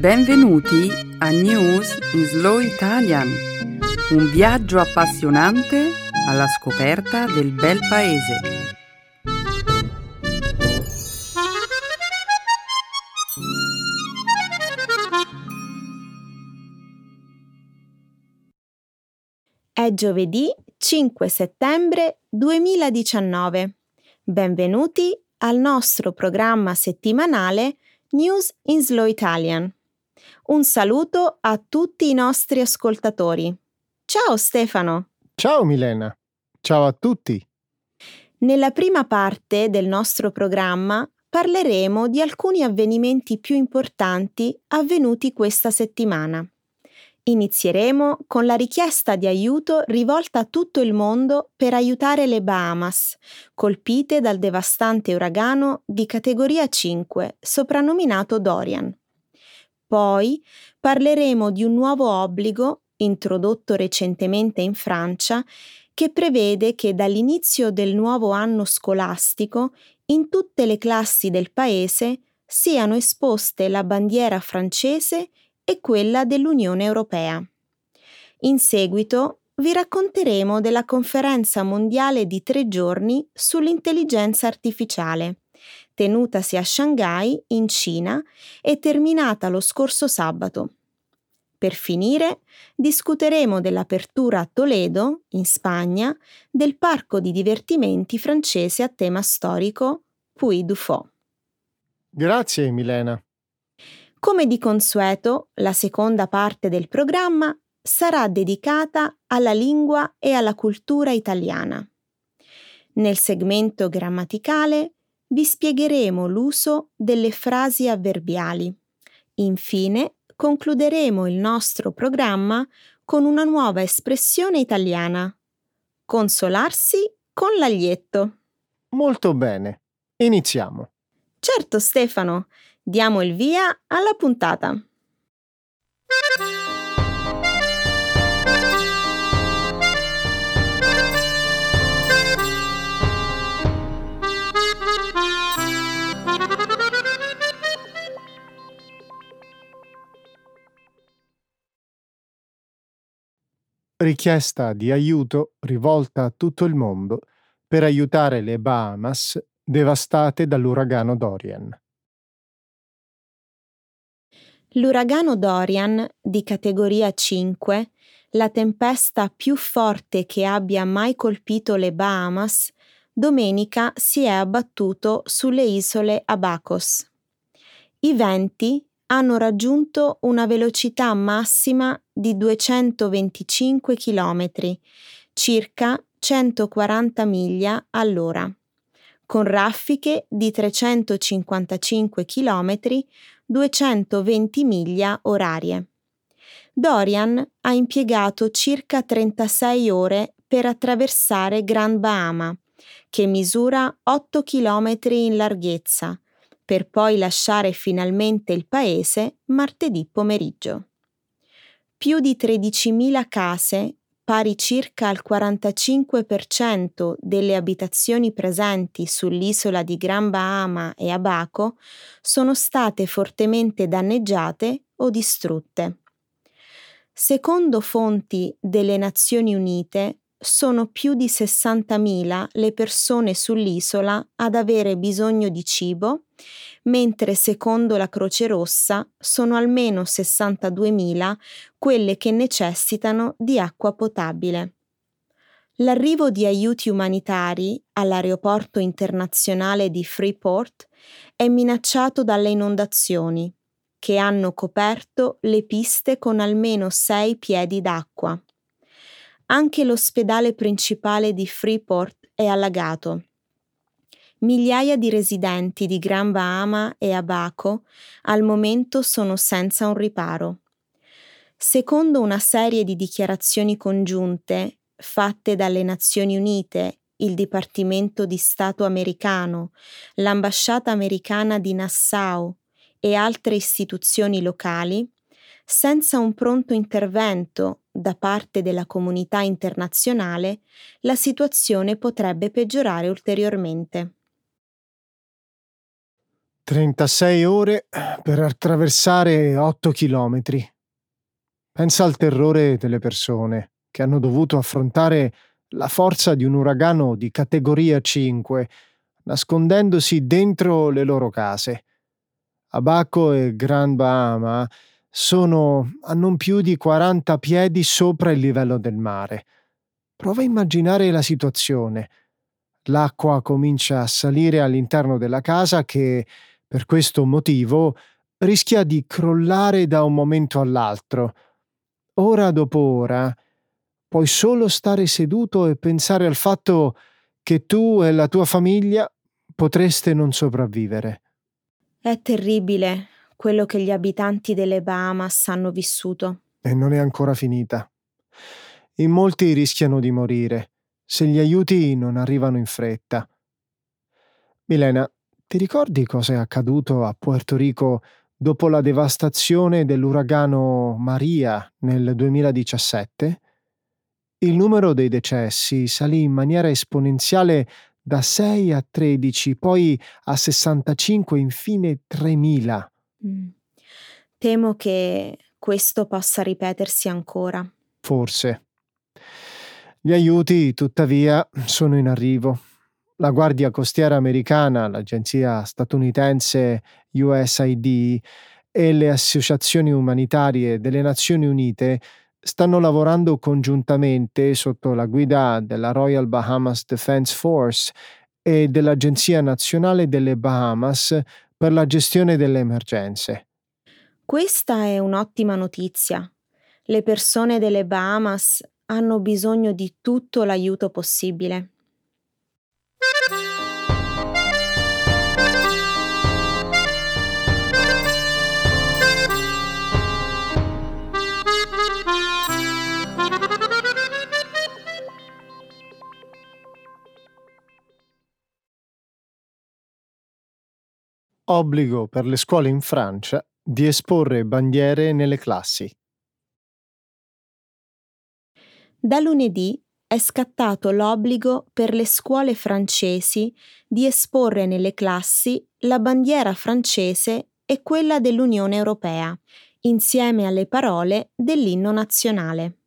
Benvenuti a News in Slow Italian, un viaggio appassionante alla scoperta del bel paese. È giovedì 5 settembre 2019. Benvenuti al nostro programma settimanale News in Slow Italian. Un saluto a tutti i nostri ascoltatori. Ciao Stefano. Ciao Milena. Ciao a tutti. Nella prima parte del nostro programma parleremo di alcuni avvenimenti più importanti avvenuti questa settimana. Inizieremo con la richiesta di aiuto rivolta a tutto il mondo per aiutare le Bahamas, colpite dal devastante uragano di categoria 5, soprannominato Dorian. Poi parleremo di un nuovo obbligo, introdotto recentemente in Francia, che prevede che dall'inizio del nuovo anno scolastico in tutte le classi del paese siano esposte la bandiera francese e quella dell'Unione Europea. In seguito vi racconteremo della conferenza mondiale di tre giorni sull'intelligenza artificiale, tenutasi a Shanghai, in Cina, e terminata lo scorso sabato. Per finire, discuteremo dell'apertura a Toledo, in Spagna, del parco di divertimenti francese a tema storico Puy du Fou. Grazie Milena. Come di consueto, la seconda parte del programma sarà dedicata alla lingua e alla cultura italiana. Nel segmento grammaticale vi spiegheremo l'uso delle frasi avverbiali. Infine, concluderemo il nostro programma con una nuova espressione italiana. Consolarsi con l'aglietto. Molto bene. Iniziamo. Certo, Stefano. Diamo il via alla puntata. Richiesta di aiuto rivolta a tutto il mondo per aiutare le Bahamas devastate dall'uragano Dorian. L'uragano Dorian, di categoria 5, la tempesta più forte che abbia mai colpito le Bahamas, domenica si è abbattuto sulle isole Abacos. I venti hanno raggiunto una velocità massima di 225 km, circa 140 miglia all'ora, con raffiche di 355 km, 220 miglia orarie. Dorian ha impiegato circa 36 ore per attraversare Grand Bahama, che misura 8 km in larghezza, per poi lasciare finalmente il paese martedì pomeriggio. Più di 13.000 case, pari circa al 45% delle abitazioni presenti sull'isola di Gran Bahama e Abaco, sono state fortemente danneggiate o distrutte. Secondo fonti delle Nazioni Unite, sono più di 60.000 le persone sull'isola ad avere bisogno di cibo, mentre secondo la Croce Rossa sono almeno 62.000 quelle che necessitano di acqua potabile. L'arrivo di aiuti umanitari all'aeroporto internazionale di Freeport è minacciato dalle inondazioni, che hanno coperto le piste con almeno 6 piedi d'acqua. Anche l'ospedale principale di Freeport è allagato. Migliaia di residenti di Gran Bahama e Abaco al momento sono senza un riparo. Secondo una serie di dichiarazioni congiunte fatte dalle Nazioni Unite, il Dipartimento di Stato americano, l'ambasciata americana di Nassau e altre istituzioni locali, senza un pronto intervento da parte della comunità internazionale, la situazione potrebbe peggiorare ulteriormente. 36 ore per attraversare 8 chilometri. Pensa al terrore delle persone che hanno dovuto affrontare la forza di un uragano di categoria 5, nascondendosi dentro le loro case. Abaco e Grand Bahama sono a non più di 40 piedi sopra il livello del mare. Prova a immaginare la situazione. L'acqua comincia a salire all'interno della casa che, per questo motivo, rischia di crollare da un momento all'altro. Ora dopo ora, puoi solo stare seduto e pensare al fatto che tu e la tua famiglia potreste non sopravvivere. È terribile quello che gli abitanti delle Bahamas hanno vissuto. E non è ancora finita. In molti rischiano di morire se gli aiuti non arrivano in fretta. Milena, ti ricordi cosa è accaduto a Puerto Rico dopo la devastazione dell'uragano Maria nel 2017? Il numero dei decessi salì in maniera esponenziale da 6 a 13, poi a 65, infine 3.000. Mm. Temo che questo possa ripetersi ancora. Forse. Gli aiuti, tuttavia, sono in arrivo. La Guardia Costiera americana, l'agenzia statunitense USAID e le associazioni umanitarie delle Nazioni Unite stanno lavorando congiuntamente sotto la guida della Royal Bahamas Defense Force e dell'Agenzia Nazionale delle Bahamas per la gestione delle emergenze. Questa è un'ottima notizia. Le persone delle Bahamas hanno bisogno di tutto l'aiuto possibile. Obbligo per le scuole in Francia di esporre bandiere nelle classi. Da lunedì è scattato l'obbligo per le scuole francesi di esporre nelle classi la bandiera francese e quella dell'Unione Europea, insieme alle parole dell'inno nazionale.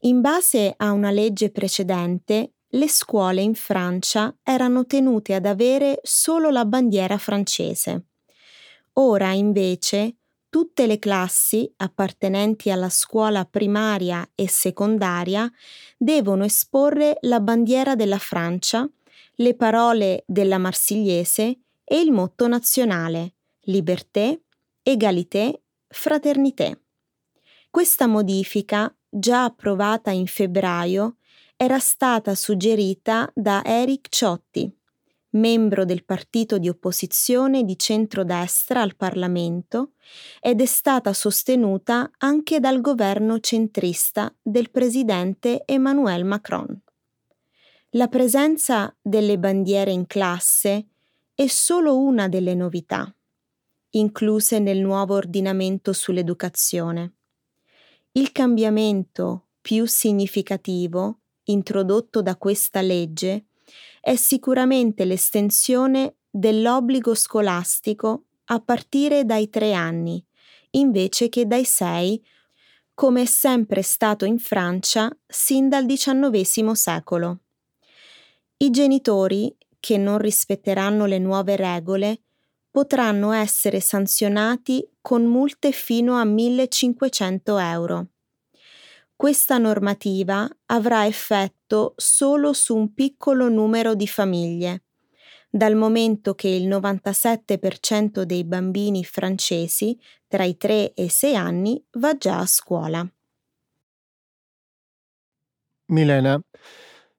In base a una legge precedente, le scuole in Francia erano tenute ad avere solo la bandiera francese. Ora, invece, tutte le classi appartenenti alla scuola primaria e secondaria devono esporre la bandiera della Francia, le parole della Marsigliese e il motto nazionale Liberté, Égalité, Fraternité. Questa modifica, già approvata in febbraio, era stata suggerita da Eric Ciotti, membro del partito di opposizione di centrodestra al Parlamento, ed è stata sostenuta anche dal governo centrista del presidente Emmanuel Macron. La presenza delle bandiere in classe è solo una delle novità, incluse nel nuovo ordinamento sull'educazione. Il cambiamento più significativo introdotto da questa legge è sicuramente l'estensione dell'obbligo scolastico a partire dai tre anni, invece che dai sei, come è sempre stato in Francia sin dal XIX secolo. I genitori, che non rispetteranno le nuove regole, potranno essere sanzionati con multe fino a 1500 euro. Questa normativa avrà effetto solo su un piccolo numero di famiglie, dal momento che il 97% dei bambini francesi tra i 3 e i 6 anni va già a scuola. Milena,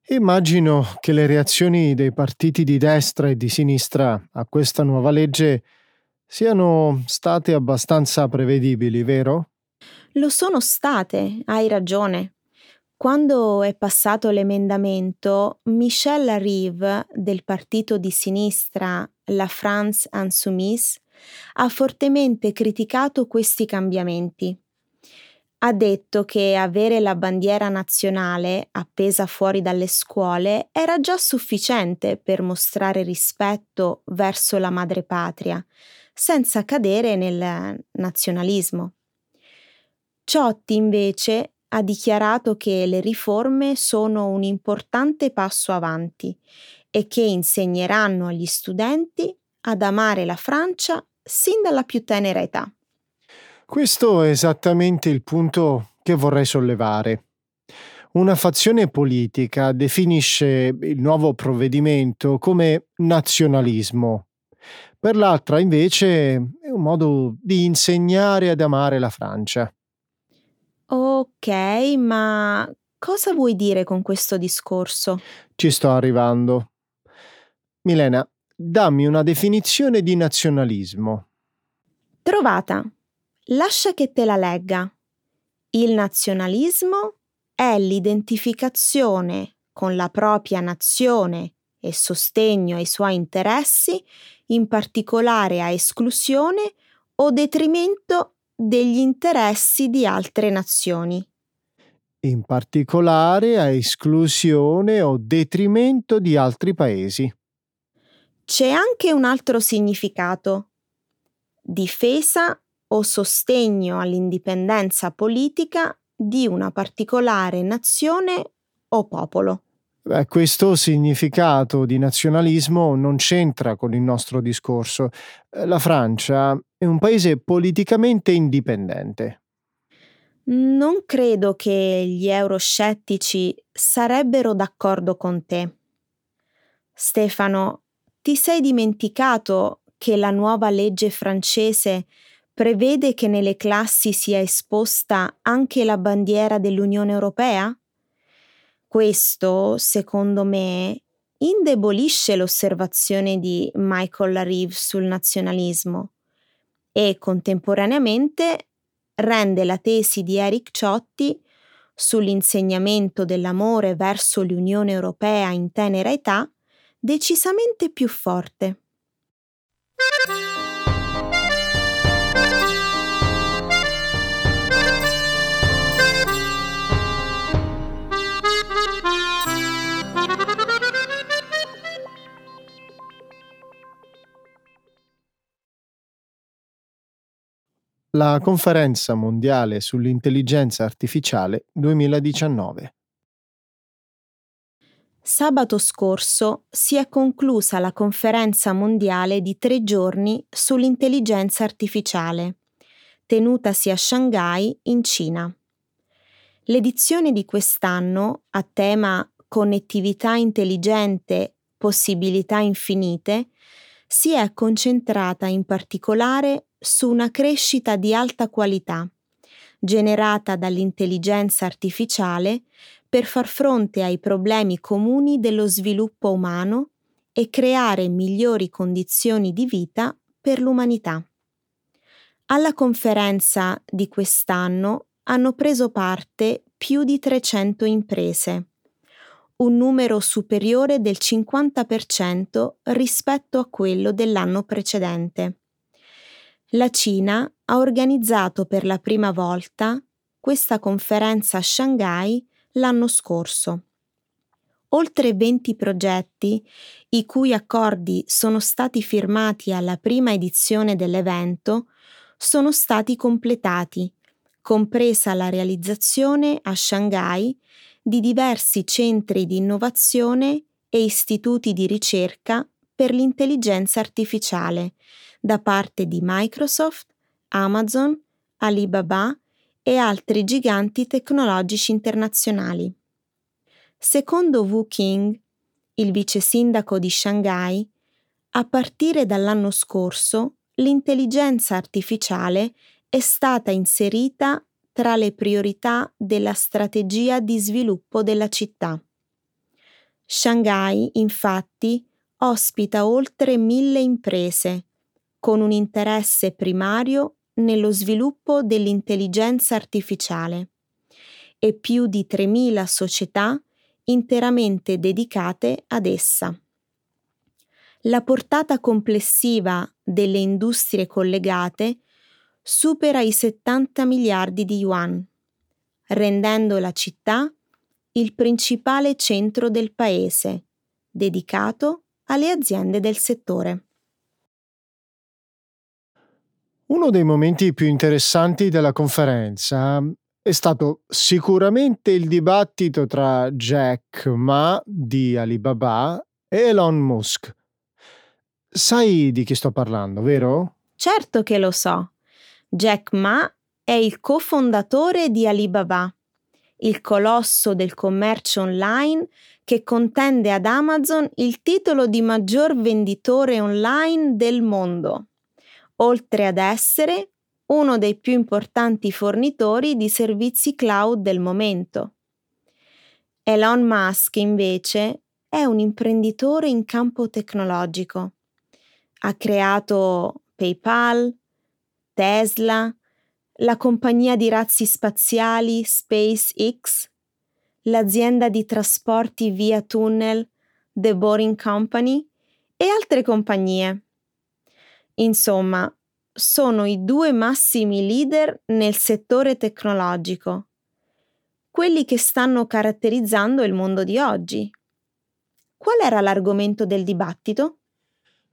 immagino che le reazioni dei partiti di destra e di sinistra a questa nuova legge siano state abbastanza prevedibili, vero? Lo sono state, hai ragione. Quando è passato l'emendamento, Michel Rive del partito di sinistra La France Insoumise ha fortemente criticato questi cambiamenti. ha detto che avere la bandiera nazionale appesa fuori dalle scuole era già sufficiente per mostrare rispetto verso la madrepatria, senza cadere nel nazionalismo. Ciotti invece ha dichiarato che le riforme sono un importante passo avanti e che insegneranno agli studenti ad amare la Francia sin dalla più tenera età. Questo è esattamente il punto che vorrei sollevare. Una fazione politica definisce il nuovo provvedimento come nazionalismo. Per l'altra, invece, è un modo di insegnare ad amare la Francia. Ok, ma cosa vuoi dire con questo discorso? Ci sto arrivando. Milena, dammi una definizione di nazionalismo. Trovata. Lascia che te la legga. Il nazionalismo è l'identificazione con la propria nazione e sostegno ai suoi interessi, in particolare a esclusione o detrimento degli interessi di altre nazioni. In particolare a esclusione o detrimento di altri paesi. C'è anche un altro significato. Difesa o sostegno all'indipendenza politica di una particolare nazione o popolo. Questo significato di nazionalismo non c'entra con il nostro discorso. Eh, la Francia è un paese politicamente indipendente. Non credo che gli euroscettici sarebbero d'accordo con te. Stefano, ti sei dimenticato che la nuova legge francese prevede che nelle classi sia esposta anche la bandiera dell'Unione Europea? Questo, secondo me, indebolisce l'osservazione di Michael Larive sul nazionalismo e contemporaneamente rende la tesi di Eric Ciotti sull'insegnamento dell'amore verso l'Unione Europea in tenera età decisamente più forte. La Conferenza mondiale sull'intelligenza artificiale 2019. Sabato scorso si è conclusa la conferenza mondiale di tre giorni sull'intelligenza artificiale, tenutasi a Shanghai, in Cina. L'edizione di quest'anno, a tema Connettività intelligente, possibilità infinite, si è concentrata in particolare su una crescita di alta qualità, generata dall'intelligenza artificiale per far fronte ai problemi comuni dello sviluppo umano e creare migliori condizioni di vita per l'umanità. Alla conferenza di quest'anno hanno preso parte più di 300 imprese, un numero superiore del 50% rispetto a quello dell'anno precedente la Cina ha organizzato per la prima volta questa conferenza a Shanghai l'anno scorso. Oltre 20 progetti, i cui accordi sono stati firmati alla prima edizione dell'evento, sono stati completati, compresa la realizzazione a Shanghai di diversi centri di innovazione e istituti di ricerca per l'intelligenza artificiale, da parte di Microsoft, Amazon, Alibaba e altri giganti tecnologici internazionali. Secondo Wu King, il vice sindaco di Shanghai, a partire dall'anno scorso l'intelligenza artificiale è stata inserita tra le priorità della strategia di sviluppo della città. Shanghai, infatti, ospita oltre mille imprese, con un interesse primario nello sviluppo dell'intelligenza artificiale e più di 3.000 società interamente dedicate ad essa. La portata complessiva delle industrie collegate supera i 70 miliardi di yuan, rendendo la città il principale centro del paese, dedicato alle aziende del settore. Uno dei momenti più interessanti della conferenza è stato sicuramente il dibattito tra Jack Ma di Alibaba e Elon Musk. Sai di chi sto parlando, vero? Certo che lo so. Jack Ma è il cofondatore di Alibaba, il colosso del commercio online che contende ad Amazon il titolo di maggior venditore online del mondo, oltre ad essere uno dei più importanti fornitori di servizi cloud del momento. Elon Musk invece è un imprenditore in campo tecnologico. Ha creato PayPal, Tesla, la compagnia di razzi spaziali SpaceX, l'azienda di trasporti via tunnel The Boring Company e altre compagnie. Insomma, sono i due massimi leader nel settore tecnologico, quelli che stanno caratterizzando il mondo di oggi. Qual era l'argomento del dibattito?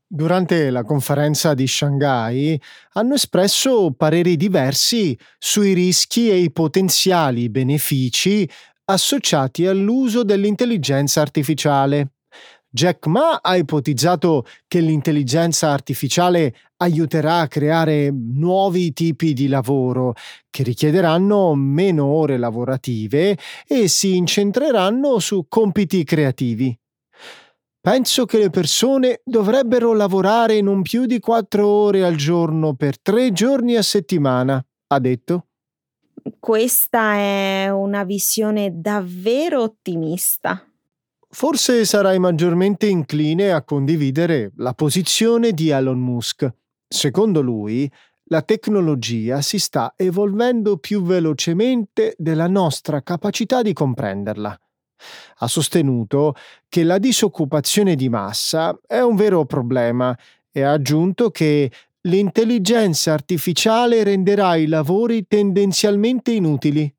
Durante la conferenza di Shanghai hanno espresso pareri diversi sui rischi e i potenziali benefici associati all'uso dell'intelligenza artificiale. Jack Ma ha ipotizzato che l'intelligenza artificiale aiuterà a creare nuovi tipi di lavoro che richiederanno meno ore lavorative e si incentreranno su compiti creativi. Penso che le persone dovrebbero lavorare non più di quattro ore al giorno per tre giorni a settimana, ha detto. Questa è una visione davvero ottimista. Forse sarai maggiormente incline a condividere la posizione di Elon Musk. Secondo lui, la tecnologia si sta evolvendo più velocemente della nostra capacità di comprenderla. Ha sostenuto che la disoccupazione di massa è un vero problema e ha aggiunto che l'intelligenza artificiale renderà i lavori tendenzialmente inutili.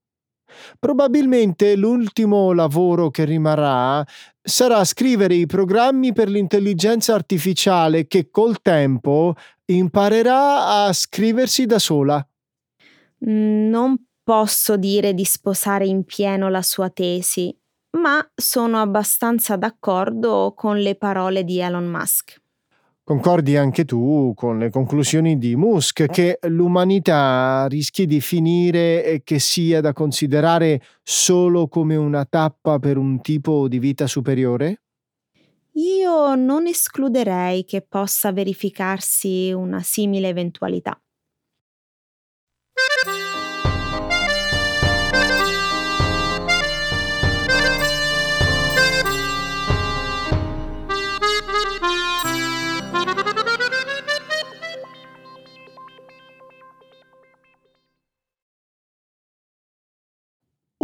Probabilmente l'ultimo lavoro che rimarrà sarà scrivere i programmi per l'intelligenza artificiale che col tempo imparerà a scriversi da sola. Non posso dire di sposare in pieno la sua tesi, ma sono abbastanza d'accordo con le parole di Elon Musk. Concordi anche tu con le conclusioni di Musk che l'umanità rischi di finire e che sia da considerare solo come una tappa per un tipo di vita superiore? Io non escluderei che possa verificarsi una simile eventualità.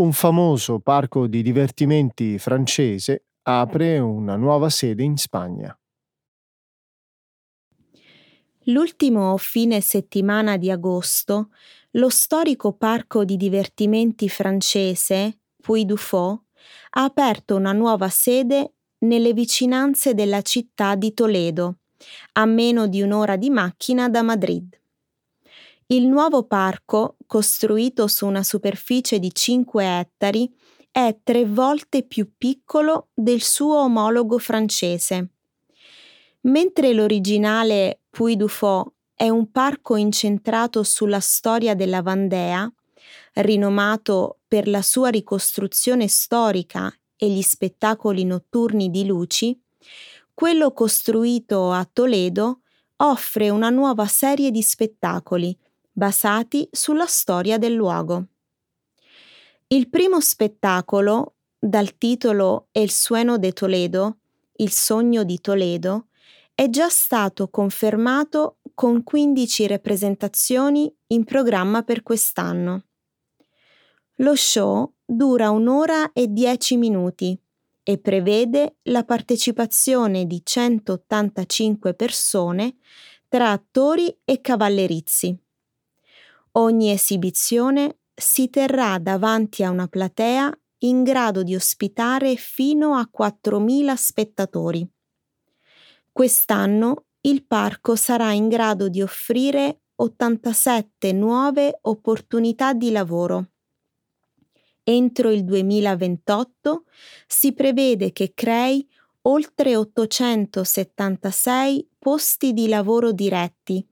Un famoso parco di divertimenti francese apre una nuova sede in Spagna. L'ultimo fine settimana di agosto, lo storico parco di divertimenti francese Puy du Fou ha aperto una nuova sede nelle vicinanze della città di Toledo, a meno di un'ora di macchina da Madrid. Il nuovo parco, costruito su una superficie di 5 ettari, è tre volte più piccolo del suo omologo francese. Mentre l'originale Puy du Fou è un parco incentrato sulla storia della Vandea, rinomato per la sua ricostruzione storica e gli spettacoli notturni di luci, quello costruito a Toledo offre una nuova serie di spettacoli basati sulla storia del luogo. Il primo spettacolo, dal titolo El sueno de Toledo, il sogno di Toledo, è già stato confermato con 15 rappresentazioni in programma per quest'anno. Lo show dura un'ora e dieci minuti e prevede la partecipazione di 185 persone tra attori e cavallerizzi. Ogni esibizione si terrà davanti a una platea in grado di ospitare fino a 4.000 spettatori. Quest'anno il parco sarà in grado di offrire 87 nuove opportunità di lavoro. Entro il 2028 si prevede che crei oltre 876 posti di lavoro diretti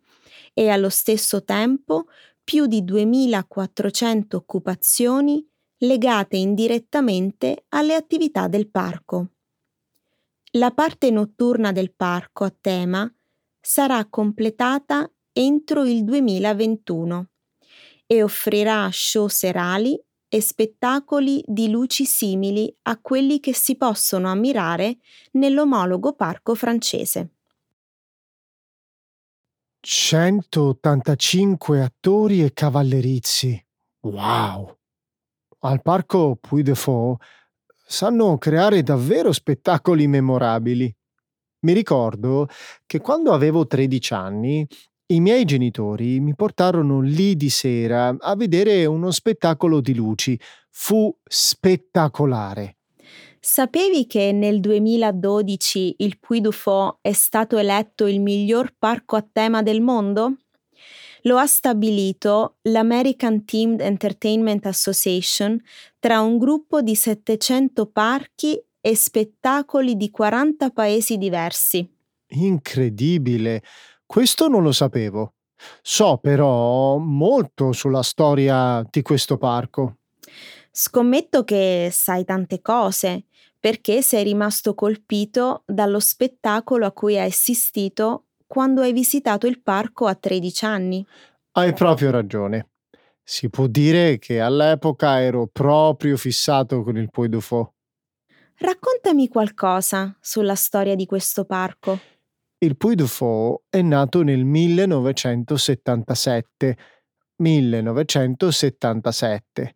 e allo stesso tempo più di 2400 occupazioni legate indirettamente alle attività del parco. La parte notturna del parco a tema sarà completata entro il 2021 e offrirà show serali e spettacoli di luci simili a quelli che si possono ammirare nell'omologo parco francese. 185 attori e cavallerizzi. Wow! Al parco Puy de Faux sanno creare davvero spettacoli memorabili. Mi ricordo che quando avevo 13 anni i miei genitori mi portarono lì di sera a vedere uno spettacolo di luci. Fu spettacolare. Sapevi che nel 2012 il Puy du Fou è stato eletto il miglior parco a tema del mondo? Lo ha stabilito l'American Themed Entertainment Association tra un gruppo di 700 parchi e spettacoli di 40 paesi diversi. Incredibile! Questo non lo sapevo. So però molto sulla storia di questo parco. Scommetto che sai tante cose, perché sei rimasto colpito dallo spettacolo a cui hai assistito quando hai visitato il parco a 13 anni. Hai proprio ragione. Si può dire che all'epoca ero proprio fissato con il Puy du Fou. Raccontami qualcosa sulla storia di questo parco. Il Puy du Fou è nato nel 1977. 1977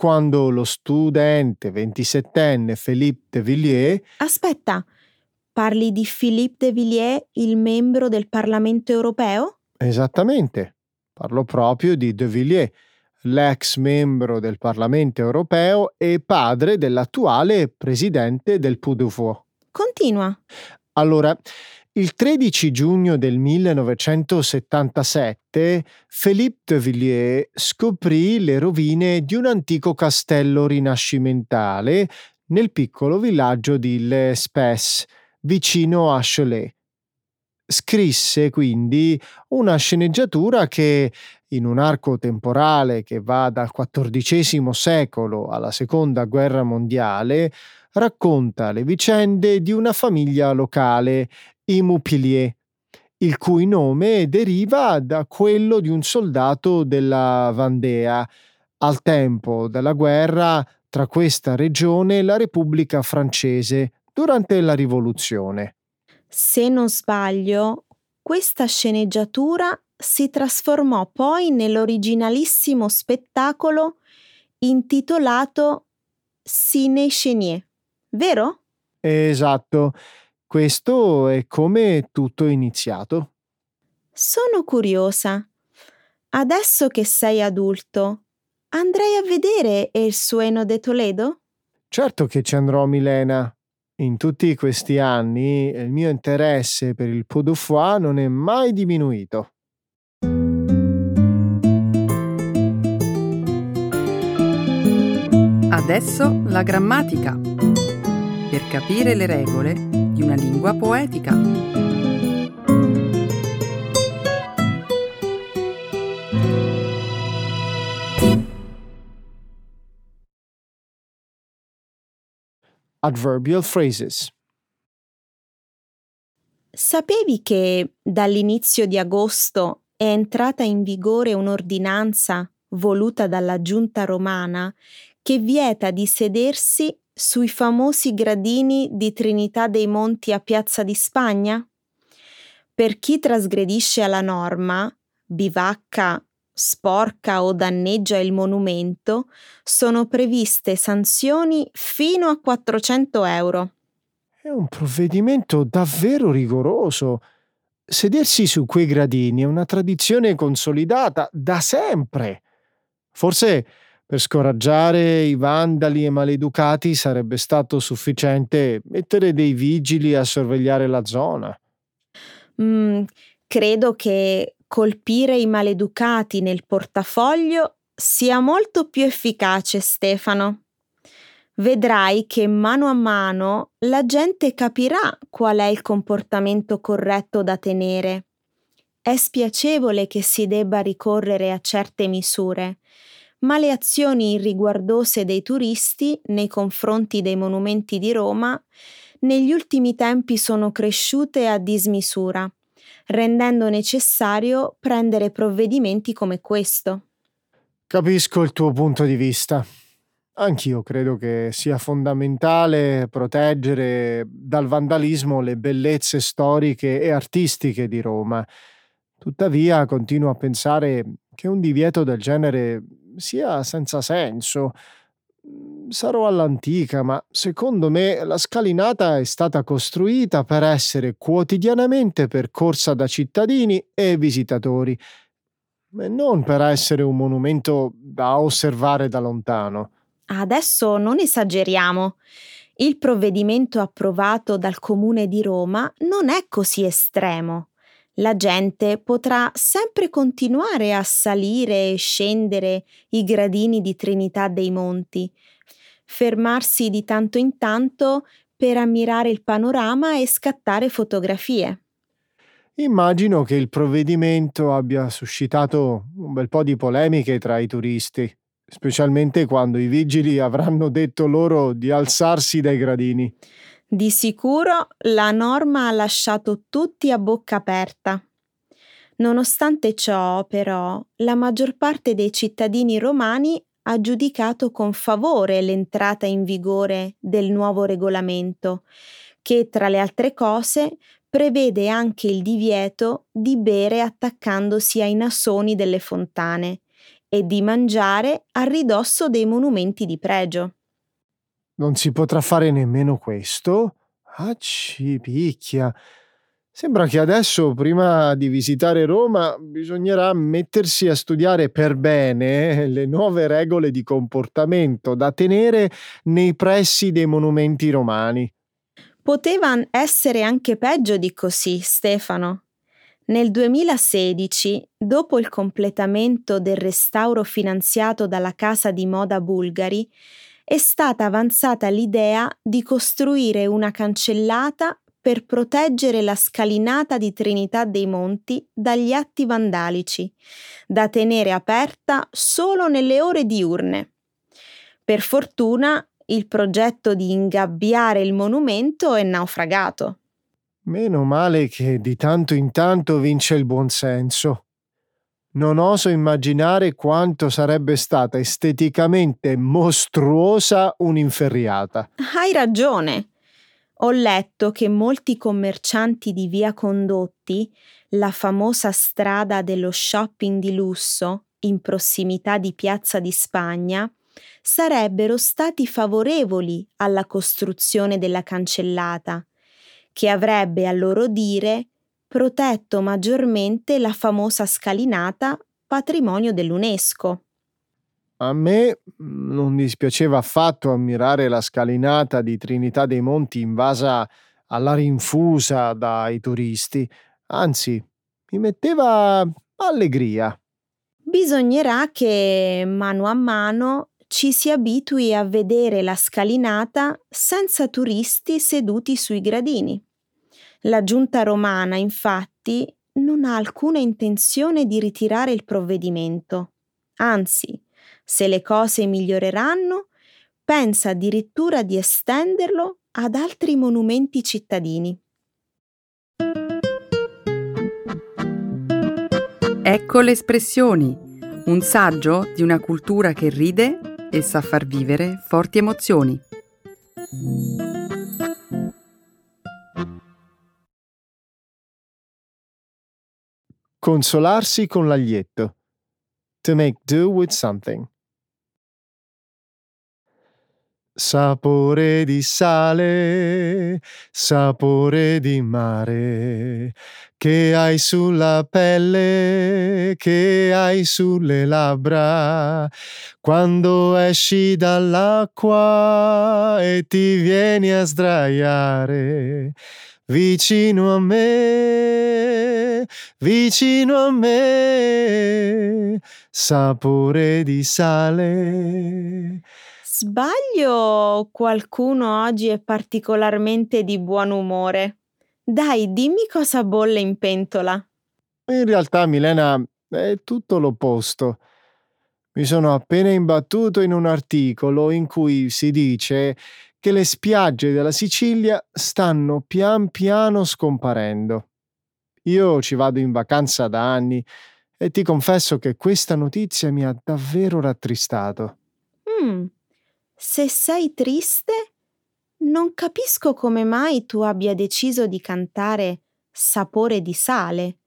quando lo studente ventisettenne Philippe de Villiers Aspetta, parli di Philippe de Villiers, il membro del Parlamento europeo? Esattamente, parlo proprio di de Villiers, l'ex membro del Parlamento europeo e padre dell'attuale presidente del Fou. Continua. Allora, il 13 giugno del 1977 Philippe de Villiers scoprì le rovine di un antico castello rinascimentale nel piccolo villaggio di Les vicino a Cholet. Scrisse quindi una sceneggiatura che, in un arco temporale che va dal XIV secolo alla Seconda Guerra Mondiale, racconta le vicende di una famiglia locale i il cui nome deriva da quello di un soldato della Vandea, al tempo della guerra tra questa regione e la Repubblica francese durante la Rivoluzione. Se non sbaglio, questa sceneggiatura si trasformò poi nell'originalissimo spettacolo intitolato Ciné Chenier, vero? Esatto, questo è come tutto è iniziato. Sono curiosa. Adesso che sei adulto, andrai a vedere Il Sueno de Toledo? Certo che ci andrò, Milena. In tutti questi anni il mio interesse per il pot de foie non è mai diminuito. Adesso la grammatica. Per capire le regole di una lingua poetica. Adverbial phrases. Sapevi che dall'inizio di agosto è entrata in vigore un'ordinanza voluta dalla giunta romana che vieta di sedersi sui famosi gradini di Trinità dei Monti a Piazza di Spagna? Per chi trasgredisce alla norma, bivacca, sporca o danneggia il monumento, sono previste sanzioni fino a 400 euro. È un provvedimento davvero rigoroso. Sedersi su quei gradini è una tradizione consolidata da sempre. Forse per scoraggiare i vandali e maleducati sarebbe stato sufficiente mettere dei vigili a sorvegliare la zona. Mm, credo che colpire i maleducati nel portafoglio sia molto più efficace, Stefano. Vedrai che mano a mano la gente capirà qual è il comportamento corretto da tenere. È spiacevole che si debba ricorrere a certe misure, ma le azioni irriguardose dei turisti nei confronti dei monumenti di Roma negli ultimi tempi sono cresciute a dismisura, rendendo necessario prendere provvedimenti come questo. Capisco il tuo punto di vista. Anch'io credo che sia fondamentale proteggere dal vandalismo le bellezze storiche e artistiche di Roma. Tuttavia continuo a pensare che un divieto del genere sia senza senso. Mhmm, sarò all'antica, ma secondo me la scalinata è stata costruita per essere quotidianamente percorsa da cittadini e visitatori, e non per essere un monumento da osservare da lontano. Adesso non esageriamo. Il provvedimento approvato dal Comune di Roma non è così estremo la gente potrà sempre continuare a salire e scendere i gradini di Trinità dei Monti, fermarsi di tanto in tanto per ammirare il panorama e scattare fotografie. Immagino che il provvedimento abbia suscitato un bel po' di polemiche tra i turisti, specialmente quando i vigili avranno detto loro di alzarsi dai gradini. Di sicuro la norma ha lasciato tutti a bocca aperta. Nonostante ciò, però, la maggior parte dei cittadini romani ha giudicato con favore l'entrata in vigore del nuovo regolamento, che, tra le altre cose, prevede anche il divieto di bere attaccandosi ai nassoni delle fontane e di mangiare a ridosso dei monumenti di pregio. Non si potrà fare nemmeno questo? Ah, ci picchia. Sembra che adesso, prima di visitare Roma, bisognerà mettersi a studiare per bene le nuove regole di comportamento da tenere nei pressi dei monumenti romani. Poteva essere anche peggio di così, Stefano. Nel 2016, dopo il completamento del restauro finanziato dalla casa di moda Bulgari, è stata avanzata l'idea di costruire una cancellata per proteggere la scalinata di Trinità dei Monti dagli atti vandalici, da tenere aperta solo nelle ore diurne. Per fortuna il progetto di ingabbiare il monumento è naufragato. Meno male che di tanto in tanto vince il buonsenso. Non oso immaginare quanto sarebbe stata esteticamente mostruosa un'inferriata. Hai ragione. Ho letto che molti commercianti di via Condotti, la famosa strada dello shopping di lusso in prossimità di Piazza di Spagna, sarebbero stati favorevoli alla costruzione della cancellata, che avrebbe a loro dire protetto maggiormente la famosa scalinata patrimonio dell'UNESCO. A me mm, non dispiaceva affatto ammirare la scalinata di Trinità dei Monti invasa alla rinfusa dai turisti, anzi, mi metteva allegria. Bisognerà che mano a mano ci si abitui a vedere la scalinata senza turisti seduti sui gradini. La giunta romana, infatti, non ha alcuna intenzione di ritirare il provvedimento. Anzi, se le cose miglioreranno, pensa addirittura di estenderlo ad altri monumenti cittadini. Ecco le espressioni, un saggio di una cultura che ride e sa far vivere forti emozioni. Consolarsi con l'aglietto. To make do with something. Sapore di sale, sapore di mare, che hai sulla pelle, che hai sulle labbra, quando esci dall'acqua e ti vieni a sdraiare vicino a me, vicino a me, sapore di sale Sbaglio qualcuno oggi è particolarmente di buon umore? Dai, dimmi cosa bolle in pentola. In realtà, Milena, è tutto l'opposto. Mi sono appena imbattuto in un articolo in cui si dice che le spiagge della Sicilia stanno pian piano scomparendo. Io ci vado in vacanza da anni e ti confesso che questa notizia mi ha davvero rattristato. Mm, se sei triste, non capisco come mai tu abbia deciso di cantare Sapore di sale,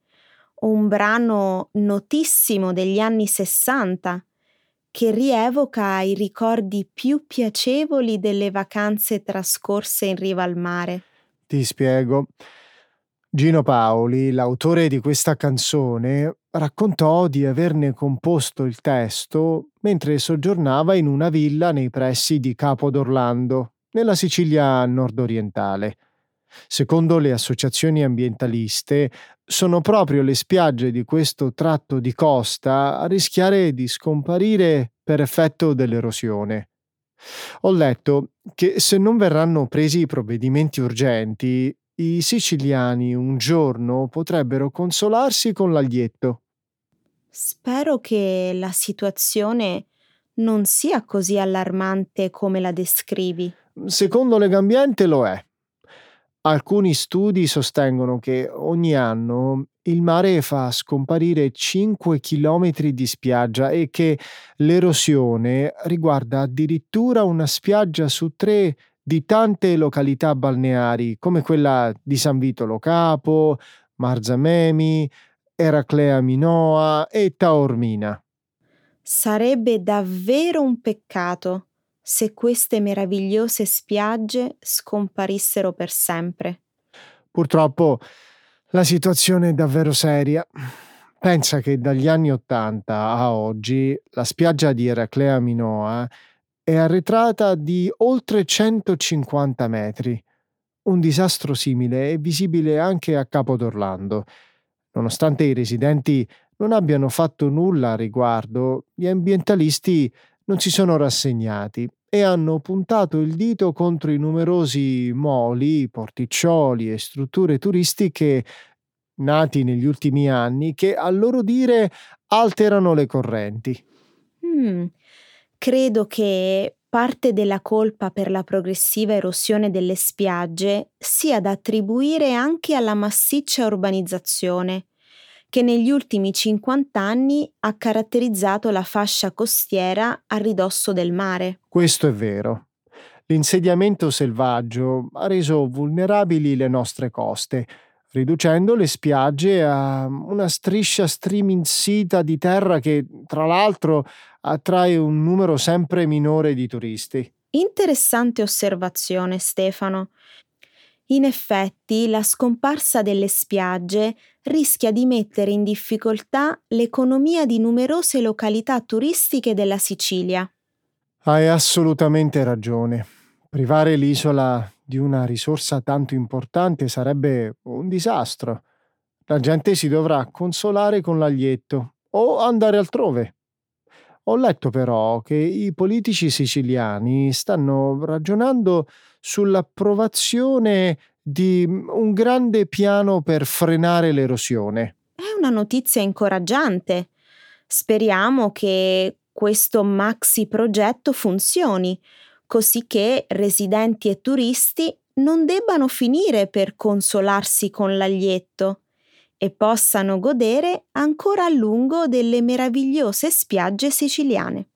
un brano notissimo degli anni Sessanta che rievoca i ricordi più piacevoli delle vacanze trascorse in riva al mare. Ti spiego. Gino Paoli, l'autore di questa canzone, raccontò di averne composto il testo mentre soggiornava in una villa nei pressi di Capo d'Orlando, nella Sicilia nordorientale. Secondo le associazioni ambientaliste, sono proprio le spiagge di questo tratto di costa a rischiare di scomparire per effetto dell'erosione. Ho letto che se non verranno presi provvedimenti urgenti, i siciliani un giorno potrebbero consolarsi con l'aglietto. Spero che la situazione non sia così allarmante come la descrivi. Secondo Legambiente lo è. Alcuni studi sostengono che ogni anno il mare fa scomparire 5 km di spiaggia e che l'erosione riguarda addirittura una spiaggia su tre di tante località balneari come quella di San Vito Capo, Marzamemi, Eraclea Minoa e Taormina. Sarebbe davvero un peccato se queste meravigliose spiagge scomparissero per sempre. Purtroppo la situazione è davvero seria. Pensa che dagli anni Ottanta a oggi la spiaggia di Eraclea Minoa è arretrata di oltre 150 metri. Un disastro simile è visibile anche a Capo d'Orlando Nonostante i residenti non abbiano fatto nulla a riguardo, gli ambientalisti non si sono rassegnati e hanno puntato il dito contro i numerosi moli, porticcioli e strutture turistiche nati negli ultimi anni che a loro dire alterano le correnti. Mm, credo che parte della colpa per la progressiva erosione delle spiagge sia da attribuire anche alla massiccia urbanizzazione, che negli ultimi 50 anni ha caratterizzato la fascia costiera a ridosso del mare. Questo è vero. L'insediamento selvaggio ha reso vulnerabili le nostre coste, riducendo le spiagge a una striscia striminzita di terra che, tra l'altro, attrae un numero sempre minore di turisti. Interessante osservazione, Stefano. In effetti, la scomparsa delle spiagge rischia di mettere in difficoltà l'economia di numerose località turistiche della Sicilia. Hai assolutamente ragione. Privare l'isola di una risorsa tanto importante sarebbe un disastro. La gente si dovrà consolare con l'aglietto o andare altrove. Ho letto però che i politici siciliani stanno ragionando sull'approvazione di un grande piano per frenare l'erosione. È una notizia incoraggiante. Speriamo che questo maxi progetto funzioni, così che residenti e turisti non debbano finire per consolarsi con l'aglietto e possano godere ancora a lungo delle meravigliose spiagge siciliane.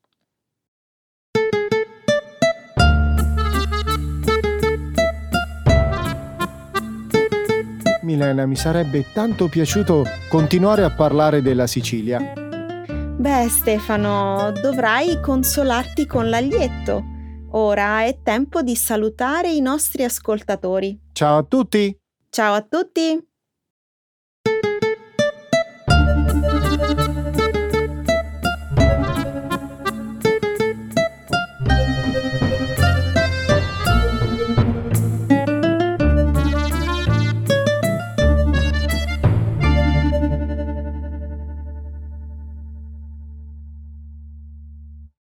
Milena, mi sarebbe tanto piaciuto continuare a parlare della Sicilia. Beh, Stefano, dovrai consolarti con l'aglietto Ora è tempo di salutare i nostri ascoltatori. Ciao a tutti! Ciao a tutti!